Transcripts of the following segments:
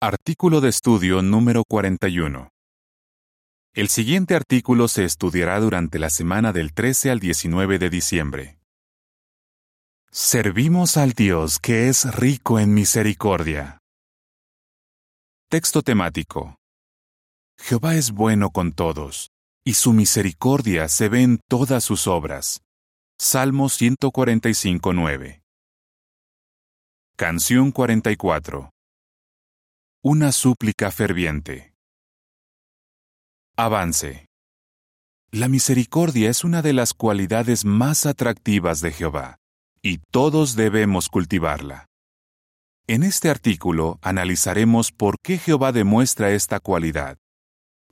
Artículo de estudio número 41. El siguiente artículo se estudiará durante la semana del 13 al 19 de diciembre. Servimos al Dios que es rico en misericordia. Texto temático. Jehová es bueno con todos, y su misericordia se ve en todas sus obras. Salmo 145.9. Canción 44. Una súplica ferviente. Avance. La misericordia es una de las cualidades más atractivas de Jehová, y todos debemos cultivarla. En este artículo analizaremos por qué Jehová demuestra esta cualidad.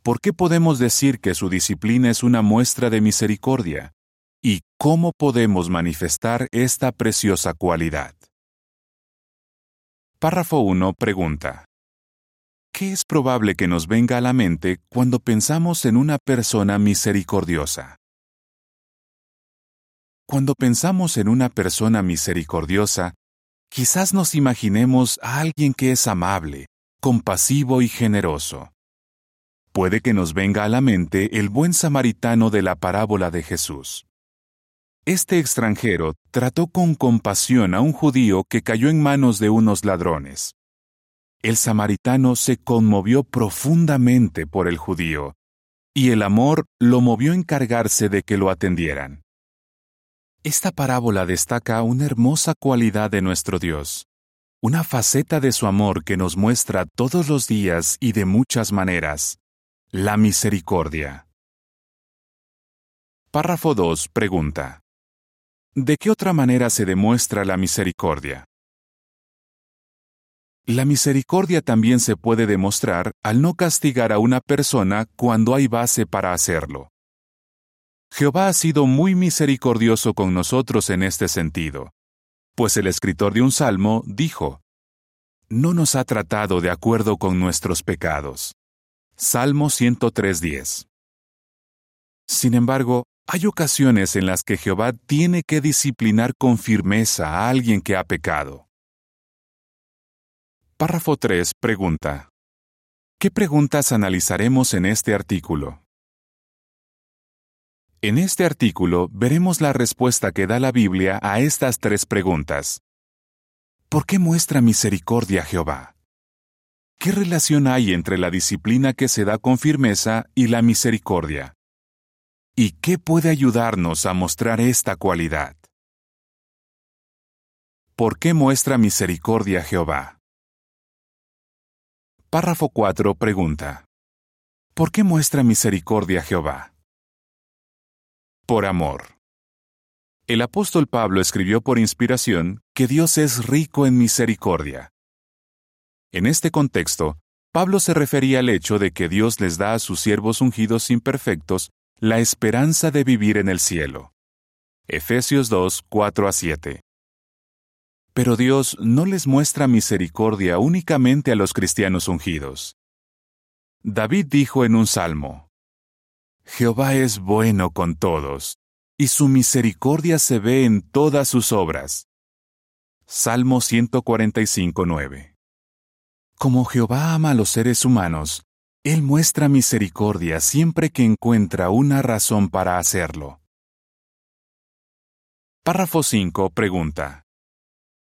¿Por qué podemos decir que su disciplina es una muestra de misericordia? ¿Y cómo podemos manifestar esta preciosa cualidad? Párrafo 1 pregunta. ¿Qué es probable que nos venga a la mente cuando pensamos en una persona misericordiosa? Cuando pensamos en una persona misericordiosa, quizás nos imaginemos a alguien que es amable, compasivo y generoso. Puede que nos venga a la mente el buen samaritano de la parábola de Jesús. Este extranjero trató con compasión a un judío que cayó en manos de unos ladrones el samaritano se conmovió profundamente por el judío, y el amor lo movió a encargarse de que lo atendieran. Esta parábola destaca una hermosa cualidad de nuestro Dios, una faceta de su amor que nos muestra todos los días y de muchas maneras, la misericordia. Párrafo 2 pregunta. ¿De qué otra manera se demuestra la misericordia? La misericordia también se puede demostrar al no castigar a una persona cuando hay base para hacerlo. Jehová ha sido muy misericordioso con nosotros en este sentido, pues el escritor de un salmo dijo, No nos ha tratado de acuerdo con nuestros pecados. Salmo 103.10. Sin embargo, hay ocasiones en las que Jehová tiene que disciplinar con firmeza a alguien que ha pecado. Párrafo 3 pregunta. ¿Qué preguntas analizaremos en este artículo? En este artículo veremos la respuesta que da la Biblia a estas tres preguntas. ¿Por qué muestra misericordia Jehová? ¿Qué relación hay entre la disciplina que se da con firmeza y la misericordia? ¿Y qué puede ayudarnos a mostrar esta cualidad? ¿Por qué muestra misericordia Jehová? Párrafo 4 pregunta. ¿Por qué muestra misericordia Jehová? Por amor. El apóstol Pablo escribió por inspiración que Dios es rico en misericordia. En este contexto, Pablo se refería al hecho de que Dios les da a sus siervos ungidos imperfectos la esperanza de vivir en el cielo. Efesios 2, 4 a 7. Pero Dios no les muestra misericordia únicamente a los cristianos ungidos. David dijo en un salmo, Jehová es bueno con todos, y su misericordia se ve en todas sus obras. Salmo 145.9 Como Jehová ama a los seres humanos, Él muestra misericordia siempre que encuentra una razón para hacerlo. Párrafo 5 pregunta.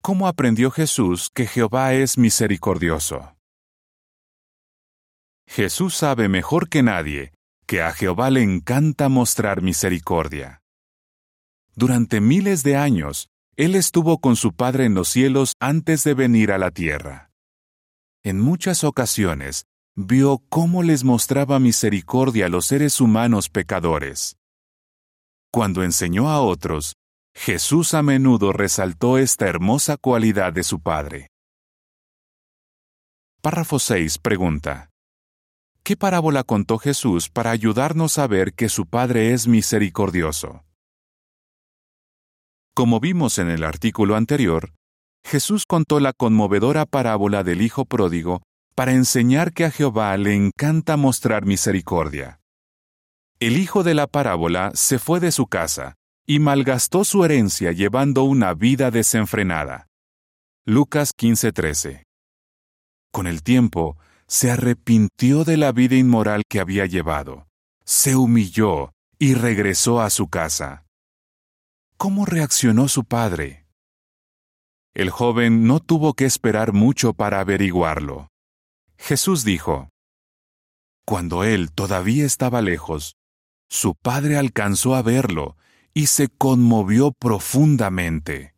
¿Cómo aprendió Jesús que Jehová es misericordioso? Jesús sabe mejor que nadie que a Jehová le encanta mostrar misericordia. Durante miles de años, Él estuvo con su Padre en los cielos antes de venir a la tierra. En muchas ocasiones, vio cómo les mostraba misericordia a los seres humanos pecadores. Cuando enseñó a otros, Jesús a menudo resaltó esta hermosa cualidad de su Padre. Párrafo 6 pregunta. ¿Qué parábola contó Jesús para ayudarnos a ver que su Padre es misericordioso? Como vimos en el artículo anterior, Jesús contó la conmovedora parábola del Hijo Pródigo para enseñar que a Jehová le encanta mostrar misericordia. El hijo de la parábola se fue de su casa, y malgastó su herencia llevando una vida desenfrenada. Lucas 15:13. Con el tiempo, se arrepintió de la vida inmoral que había llevado, se humilló y regresó a su casa. ¿Cómo reaccionó su padre? El joven no tuvo que esperar mucho para averiguarlo. Jesús dijo, Cuando él todavía estaba lejos, su padre alcanzó a verlo y se conmovió profundamente.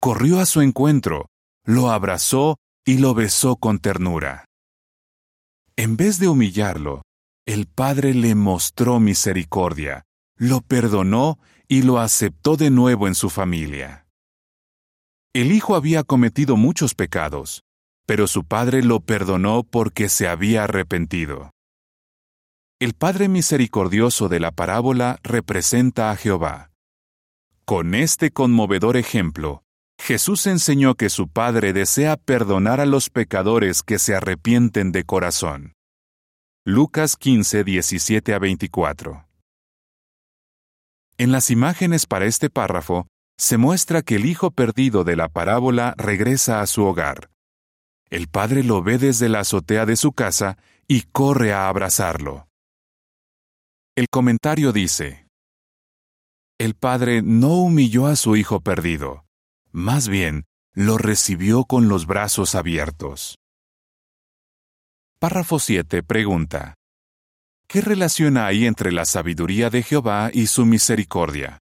Corrió a su encuentro, lo abrazó y lo besó con ternura. En vez de humillarlo, el Padre le mostró misericordia, lo perdonó y lo aceptó de nuevo en su familia. El Hijo había cometido muchos pecados, pero su Padre lo perdonó porque se había arrepentido. El Padre misericordioso de la parábola representa a Jehová. Con este conmovedor ejemplo, Jesús enseñó que su Padre desea perdonar a los pecadores que se arrepienten de corazón. Lucas 15, 17 a 24. En las imágenes para este párrafo, se muestra que el hijo perdido de la parábola regresa a su hogar. El padre lo ve desde la azotea de su casa y corre a abrazarlo. El comentario dice, El padre no humilló a su hijo perdido, más bien lo recibió con los brazos abiertos. Párrafo 7 pregunta, ¿Qué relación hay entre la sabiduría de Jehová y su misericordia?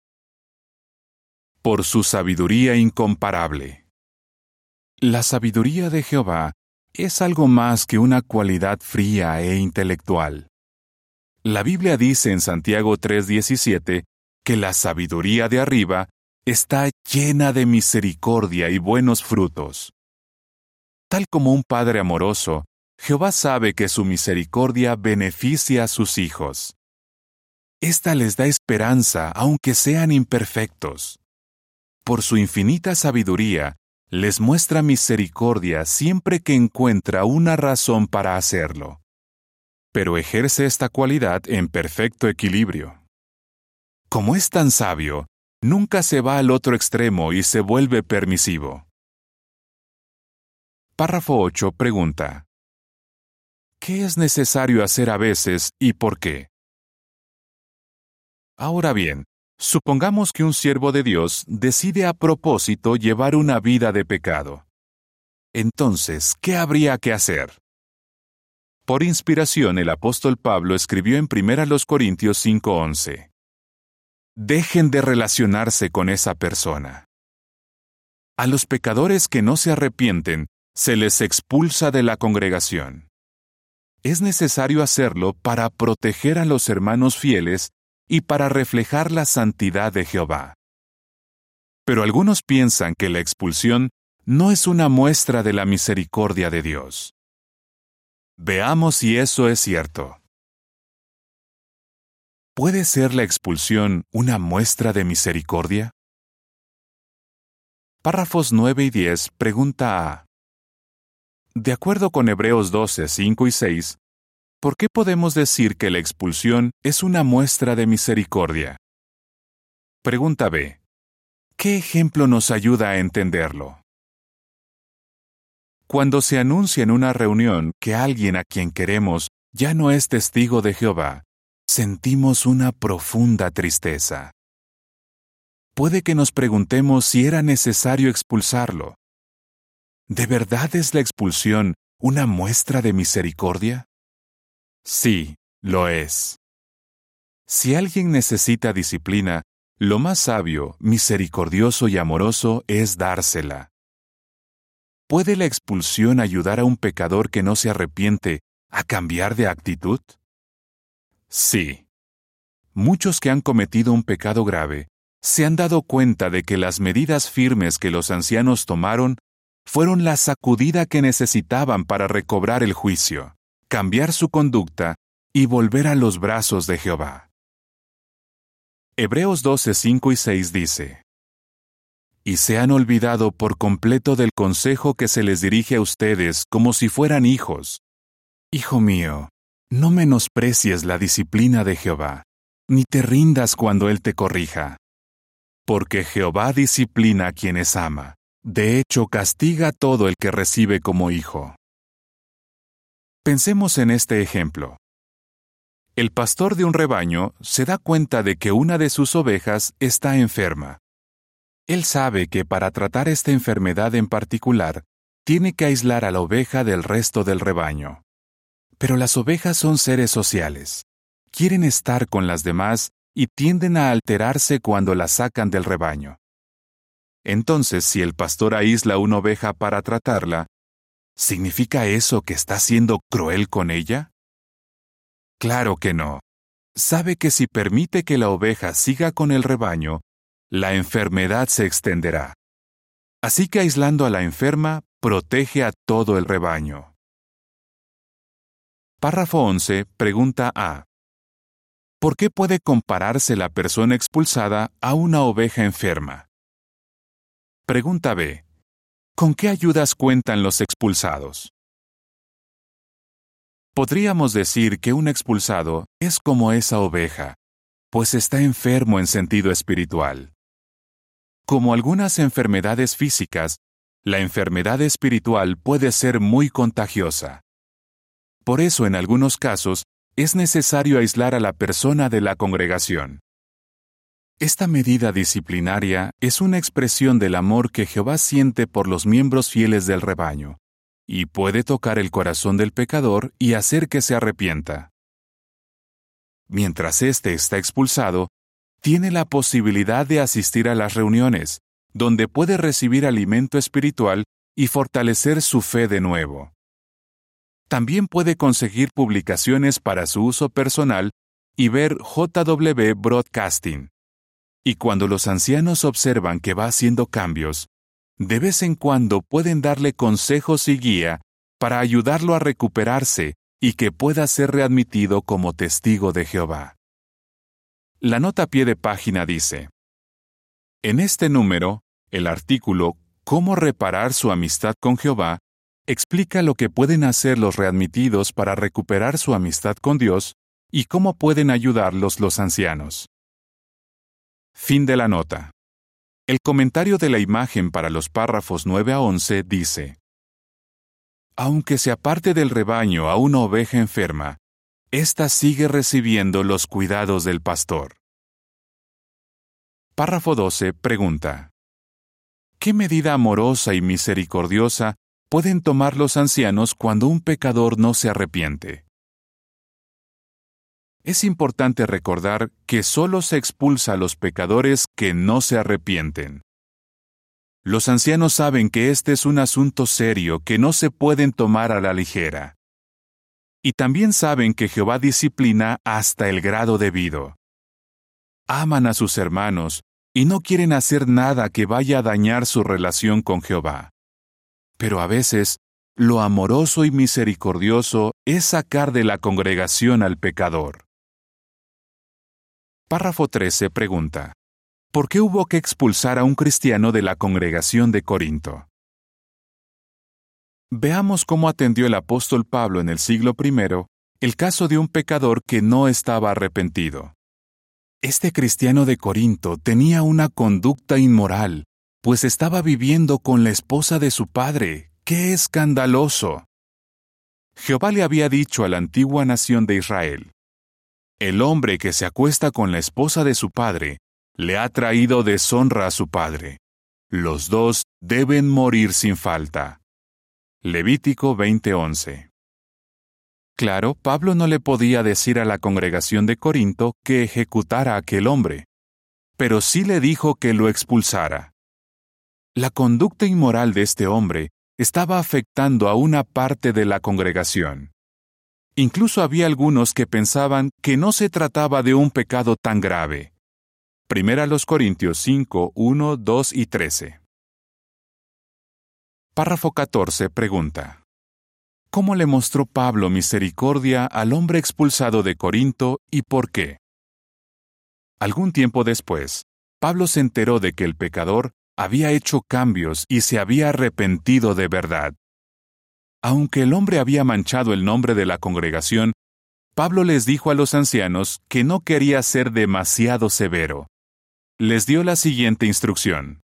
Por su sabiduría incomparable. La sabiduría de Jehová es algo más que una cualidad fría e intelectual. La Biblia dice en Santiago 3:17 que la sabiduría de arriba está llena de misericordia y buenos frutos. Tal como un padre amoroso, Jehová sabe que su misericordia beneficia a sus hijos. Esta les da esperanza aunque sean imperfectos. Por su infinita sabiduría, les muestra misericordia siempre que encuentra una razón para hacerlo pero ejerce esta cualidad en perfecto equilibrio. Como es tan sabio, nunca se va al otro extremo y se vuelve permisivo. Párrafo 8 pregunta. ¿Qué es necesario hacer a veces y por qué? Ahora bien, supongamos que un siervo de Dios decide a propósito llevar una vida de pecado. Entonces, ¿qué habría que hacer? Por inspiración, el apóstol Pablo escribió en 1 Corintios 5:11. Dejen de relacionarse con esa persona. A los pecadores que no se arrepienten, se les expulsa de la congregación. Es necesario hacerlo para proteger a los hermanos fieles y para reflejar la santidad de Jehová. Pero algunos piensan que la expulsión no es una muestra de la misericordia de Dios. Veamos si eso es cierto. ¿Puede ser la expulsión una muestra de misericordia? Párrafos 9 y 10 pregunta A. De acuerdo con Hebreos 12, 5 y 6, ¿por qué podemos decir que la expulsión es una muestra de misericordia? Pregunta B. ¿Qué ejemplo nos ayuda a entenderlo? Cuando se anuncia en una reunión que alguien a quien queremos ya no es testigo de Jehová, sentimos una profunda tristeza. Puede que nos preguntemos si era necesario expulsarlo. ¿De verdad es la expulsión una muestra de misericordia? Sí, lo es. Si alguien necesita disciplina, lo más sabio, misericordioso y amoroso es dársela. ¿Puede la expulsión ayudar a un pecador que no se arrepiente a cambiar de actitud? Sí. Muchos que han cometido un pecado grave se han dado cuenta de que las medidas firmes que los ancianos tomaron fueron la sacudida que necesitaban para recobrar el juicio, cambiar su conducta y volver a los brazos de Jehová. Hebreos 12, 5 y 6 dice, y se han olvidado por completo del consejo que se les dirige a ustedes como si fueran hijos. Hijo mío, no menosprecies la disciplina de Jehová, ni te rindas cuando Él te corrija. Porque Jehová disciplina a quienes ama, de hecho castiga a todo el que recibe como hijo. Pensemos en este ejemplo. El pastor de un rebaño se da cuenta de que una de sus ovejas está enferma. Él sabe que para tratar esta enfermedad en particular, tiene que aislar a la oveja del resto del rebaño. Pero las ovejas son seres sociales. Quieren estar con las demás y tienden a alterarse cuando la sacan del rebaño. Entonces, si el pastor aísla una oveja para tratarla, ¿significa eso que está siendo cruel con ella? Claro que no. Sabe que si permite que la oveja siga con el rebaño, la enfermedad se extenderá. Así que aislando a la enferma, protege a todo el rebaño. Párrafo 11. Pregunta A. ¿Por qué puede compararse la persona expulsada a una oveja enferma? Pregunta B. ¿Con qué ayudas cuentan los expulsados? Podríamos decir que un expulsado es como esa oveja, pues está enfermo en sentido espiritual. Como algunas enfermedades físicas, la enfermedad espiritual puede ser muy contagiosa. Por eso, en algunos casos, es necesario aislar a la persona de la congregación. Esta medida disciplinaria es una expresión del amor que Jehová siente por los miembros fieles del rebaño, y puede tocar el corazón del pecador y hacer que se arrepienta. Mientras éste está expulsado, tiene la posibilidad de asistir a las reuniones, donde puede recibir alimento espiritual y fortalecer su fe de nuevo. También puede conseguir publicaciones para su uso personal y ver JW Broadcasting. Y cuando los ancianos observan que va haciendo cambios, de vez en cuando pueden darle consejos y guía para ayudarlo a recuperarse y que pueda ser readmitido como testigo de Jehová. La nota a pie de página dice, en este número, el artículo Cómo reparar su amistad con Jehová explica lo que pueden hacer los readmitidos para recuperar su amistad con Dios y cómo pueden ayudarlos los ancianos. Fin de la nota. El comentario de la imagen para los párrafos 9 a 11 dice, Aunque se aparte del rebaño a una oveja enferma, ésta sigue recibiendo los cuidados del pastor. Párrafo 12 pregunta. ¿Qué medida amorosa y misericordiosa pueden tomar los ancianos cuando un pecador no se arrepiente? Es importante recordar que solo se expulsa a los pecadores que no se arrepienten. Los ancianos saben que este es un asunto serio que no se pueden tomar a la ligera. Y también saben que Jehová disciplina hasta el grado debido aman a sus hermanos y no quieren hacer nada que vaya a dañar su relación con Jehová. Pero a veces, lo amoroso y misericordioso es sacar de la congregación al pecador. Párrafo 13 pregunta, ¿por qué hubo que expulsar a un cristiano de la congregación de Corinto? Veamos cómo atendió el apóstol Pablo en el siglo I el caso de un pecador que no estaba arrepentido. Este cristiano de Corinto tenía una conducta inmoral, pues estaba viviendo con la esposa de su padre. ¡Qué escandaloso! Jehová le había dicho a la antigua nación de Israel, El hombre que se acuesta con la esposa de su padre le ha traído deshonra a su padre. Los dos deben morir sin falta. Levítico 20:11 Claro, Pablo no le podía decir a la congregación de Corinto que ejecutara a aquel hombre, pero sí le dijo que lo expulsara. La conducta inmoral de este hombre estaba afectando a una parte de la congregación. Incluso había algunos que pensaban que no se trataba de un pecado tan grave. Primera los Corintios 5, 1, 2 y 13. Párrafo 14 pregunta. ¿Cómo le mostró Pablo misericordia al hombre expulsado de Corinto y por qué? Algún tiempo después, Pablo se enteró de que el pecador había hecho cambios y se había arrepentido de verdad. Aunque el hombre había manchado el nombre de la congregación, Pablo les dijo a los ancianos que no quería ser demasiado severo. Les dio la siguiente instrucción.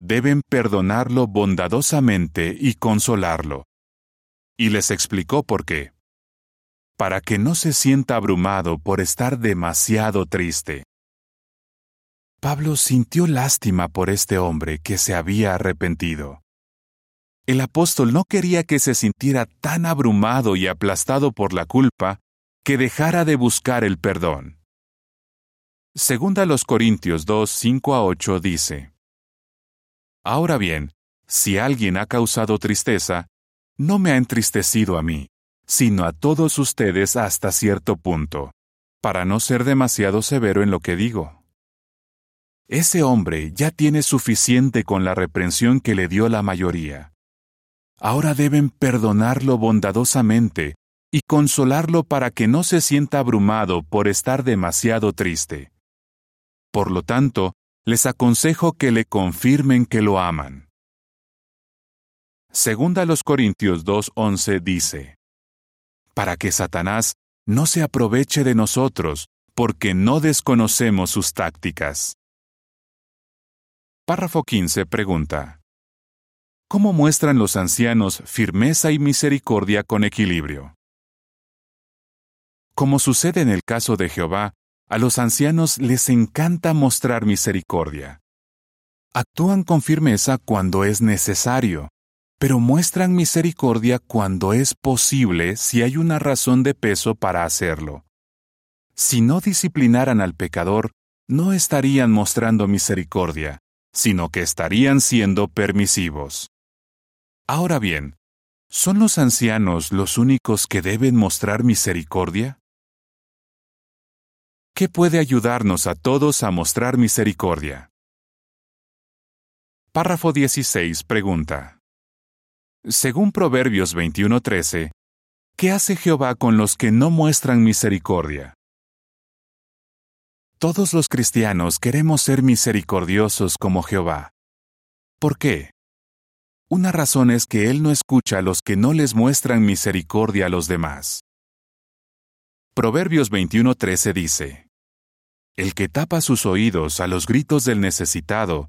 Deben perdonarlo bondadosamente y consolarlo y les explicó por qué. Para que no se sienta abrumado por estar demasiado triste. Pablo sintió lástima por este hombre que se había arrepentido. El apóstol no quería que se sintiera tan abrumado y aplastado por la culpa que dejara de buscar el perdón. Segunda los Corintios 2, 5 a 8 dice, Ahora bien, si alguien ha causado tristeza, no me ha entristecido a mí, sino a todos ustedes hasta cierto punto, para no ser demasiado severo en lo que digo. Ese hombre ya tiene suficiente con la reprensión que le dio la mayoría. Ahora deben perdonarlo bondadosamente y consolarlo para que no se sienta abrumado por estar demasiado triste. Por lo tanto, les aconsejo que le confirmen que lo aman. Segunda los Corintios 2.11 dice, Para que Satanás no se aproveche de nosotros, porque no desconocemos sus tácticas. Párrafo 15 pregunta. ¿Cómo muestran los ancianos firmeza y misericordia con equilibrio? Como sucede en el caso de Jehová, a los ancianos les encanta mostrar misericordia. Actúan con firmeza cuando es necesario, pero muestran misericordia cuando es posible si hay una razón de peso para hacerlo. Si no disciplinaran al pecador, no estarían mostrando misericordia, sino que estarían siendo permisivos. Ahora bien, ¿son los ancianos los únicos que deben mostrar misericordia? ¿Qué puede ayudarnos a todos a mostrar misericordia? Párrafo 16 pregunta. Según Proverbios 21:13, ¿qué hace Jehová con los que no muestran misericordia? Todos los cristianos queremos ser misericordiosos como Jehová. ¿Por qué? Una razón es que Él no escucha a los que no les muestran misericordia a los demás. Proverbios 21:13 dice, El que tapa sus oídos a los gritos del necesitado,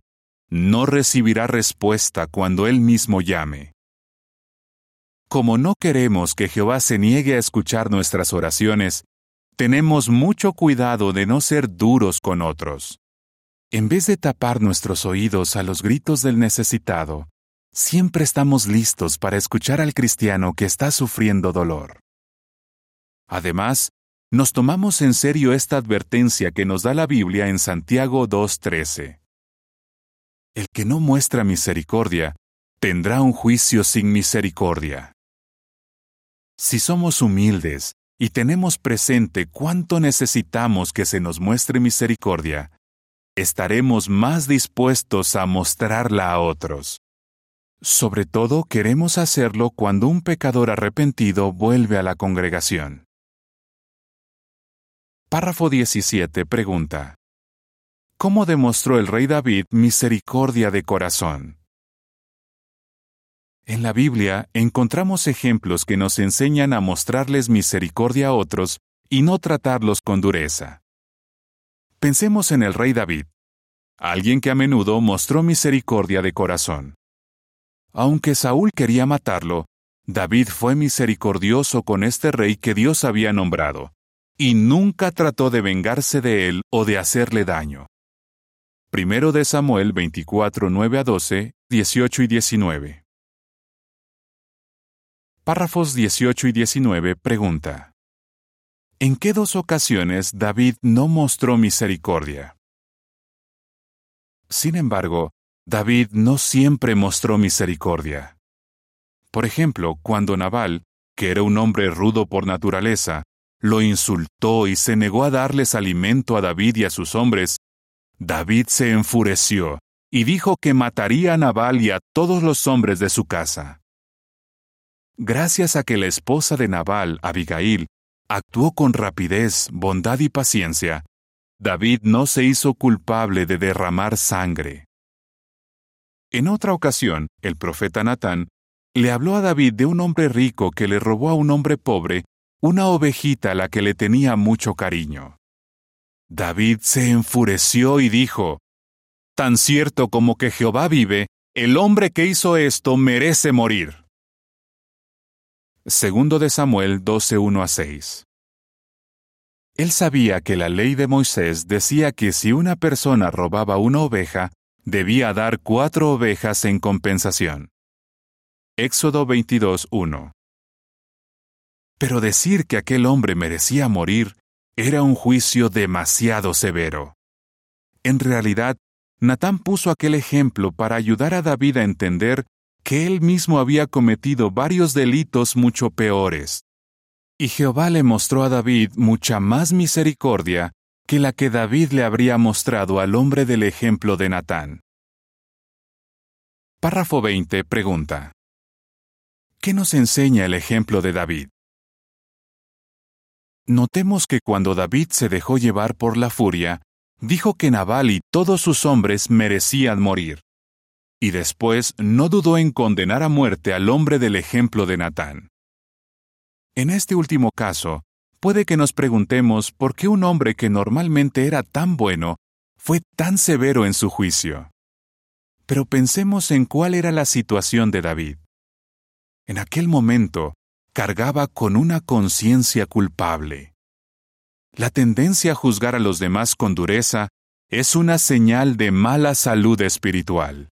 no recibirá respuesta cuando Él mismo llame. Como no queremos que Jehová se niegue a escuchar nuestras oraciones, tenemos mucho cuidado de no ser duros con otros. En vez de tapar nuestros oídos a los gritos del necesitado, Siempre estamos listos para escuchar al cristiano que está sufriendo dolor. Además, nos tomamos en serio esta advertencia que nos da la Biblia en Santiago 2.13. El que no muestra misericordia, tendrá un juicio sin misericordia. Si somos humildes y tenemos presente cuánto necesitamos que se nos muestre misericordia, estaremos más dispuestos a mostrarla a otros. Sobre todo queremos hacerlo cuando un pecador arrepentido vuelve a la congregación. Párrafo 17 pregunta. ¿Cómo demostró el rey David misericordia de corazón? En la Biblia encontramos ejemplos que nos enseñan a mostrarles misericordia a otros y no tratarlos con dureza. Pensemos en el rey David, alguien que a menudo mostró misericordia de corazón. Aunque Saúl quería matarlo, David fue misericordioso con este rey que Dios había nombrado, y nunca trató de vengarse de él o de hacerle daño. Primero de Samuel 24, 9 a 12, 18 y 19. Párrafos 18 y 19 pregunta. ¿En qué dos ocasiones David no mostró misericordia? Sin embargo, David no siempre mostró misericordia. Por ejemplo, cuando Nabal, que era un hombre rudo por naturaleza, lo insultó y se negó a darles alimento a David y a sus hombres, David se enfureció y dijo que mataría a Nabal y a todos los hombres de su casa. Gracias a que la esposa de Nabal, Abigail, actuó con rapidez, bondad y paciencia, David no se hizo culpable de derramar sangre. En otra ocasión, el profeta Natán le habló a David de un hombre rico que le robó a un hombre pobre una ovejita a la que le tenía mucho cariño. David se enfureció y dijo, Tan cierto como que Jehová vive, el hombre que hizo esto merece morir. Segundo de Samuel 12:1 a 6. Él sabía que la ley de Moisés decía que si una persona robaba una oveja, debía dar cuatro ovejas en compensación. Éxodo 22:1. Pero decir que aquel hombre merecía morir era un juicio demasiado severo. En realidad, Natán puso aquel ejemplo para ayudar a David a entender que él mismo había cometido varios delitos mucho peores. Y Jehová le mostró a David mucha más misericordia que la que David le habría mostrado al hombre del ejemplo de Natán. Párrafo 20 pregunta. ¿Qué nos enseña el ejemplo de David? Notemos que cuando David se dejó llevar por la furia, dijo que Nabal y todos sus hombres merecían morir. Y después no dudó en condenar a muerte al hombre del ejemplo de Natán. En este último caso, puede que nos preguntemos por qué un hombre que normalmente era tan bueno fue tan severo en su juicio. Pero pensemos en cuál era la situación de David. En aquel momento, cargaba con una conciencia culpable. La tendencia a juzgar a los demás con dureza es una señal de mala salud espiritual.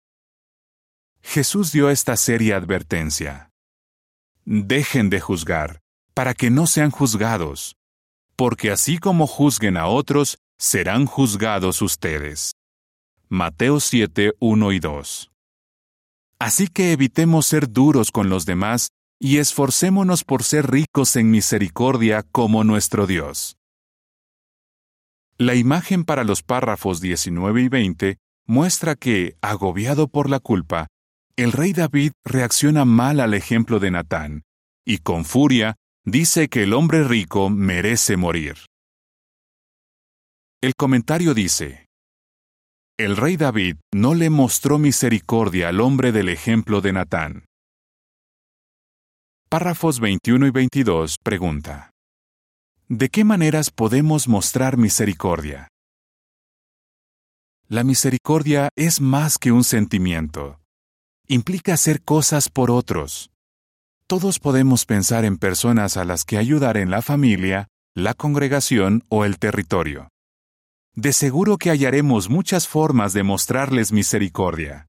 Jesús dio esta seria advertencia. Dejen de juzgar, para que no sean juzgados, porque así como juzguen a otros, serán juzgados ustedes. Mateo 7, 1 y 2. Así que evitemos ser duros con los demás y esforcémonos por ser ricos en misericordia como nuestro Dios. La imagen para los párrafos 19 y 20 muestra que, agobiado por la culpa, el rey David reacciona mal al ejemplo de Natán, y con furia dice que el hombre rico merece morir. El comentario dice, El rey David no le mostró misericordia al hombre del ejemplo de Natán. Párrafos 21 y 22 pregunta. ¿De qué maneras podemos mostrar misericordia? La misericordia es más que un sentimiento. Implica hacer cosas por otros. Todos podemos pensar en personas a las que ayudar en la familia, la congregación o el territorio. De seguro que hallaremos muchas formas de mostrarles misericordia.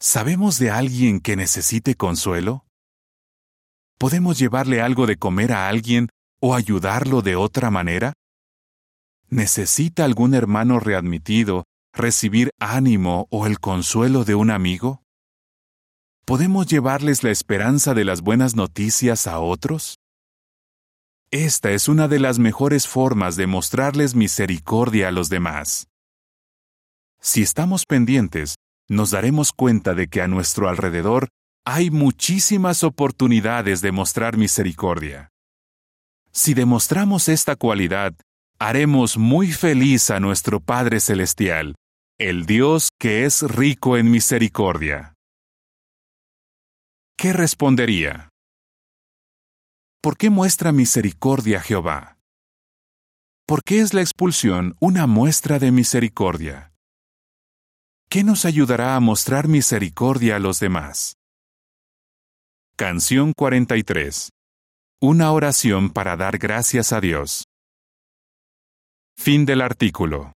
¿Sabemos de alguien que necesite consuelo? ¿Podemos llevarle algo de comer a alguien o ayudarlo de otra manera? ¿Necesita algún hermano readmitido recibir ánimo o el consuelo de un amigo? ¿Podemos llevarles la esperanza de las buenas noticias a otros? Esta es una de las mejores formas de mostrarles misericordia a los demás. Si estamos pendientes, nos daremos cuenta de que a nuestro alrededor hay muchísimas oportunidades de mostrar misericordia. Si demostramos esta cualidad, haremos muy feliz a nuestro Padre Celestial, el Dios que es rico en misericordia. ¿Qué respondería? ¿Por qué muestra misericordia Jehová? ¿Por qué es la expulsión una muestra de misericordia? ¿Qué nos ayudará a mostrar misericordia a los demás? Canción 43 una oración para dar gracias a Dios. Fin del artículo.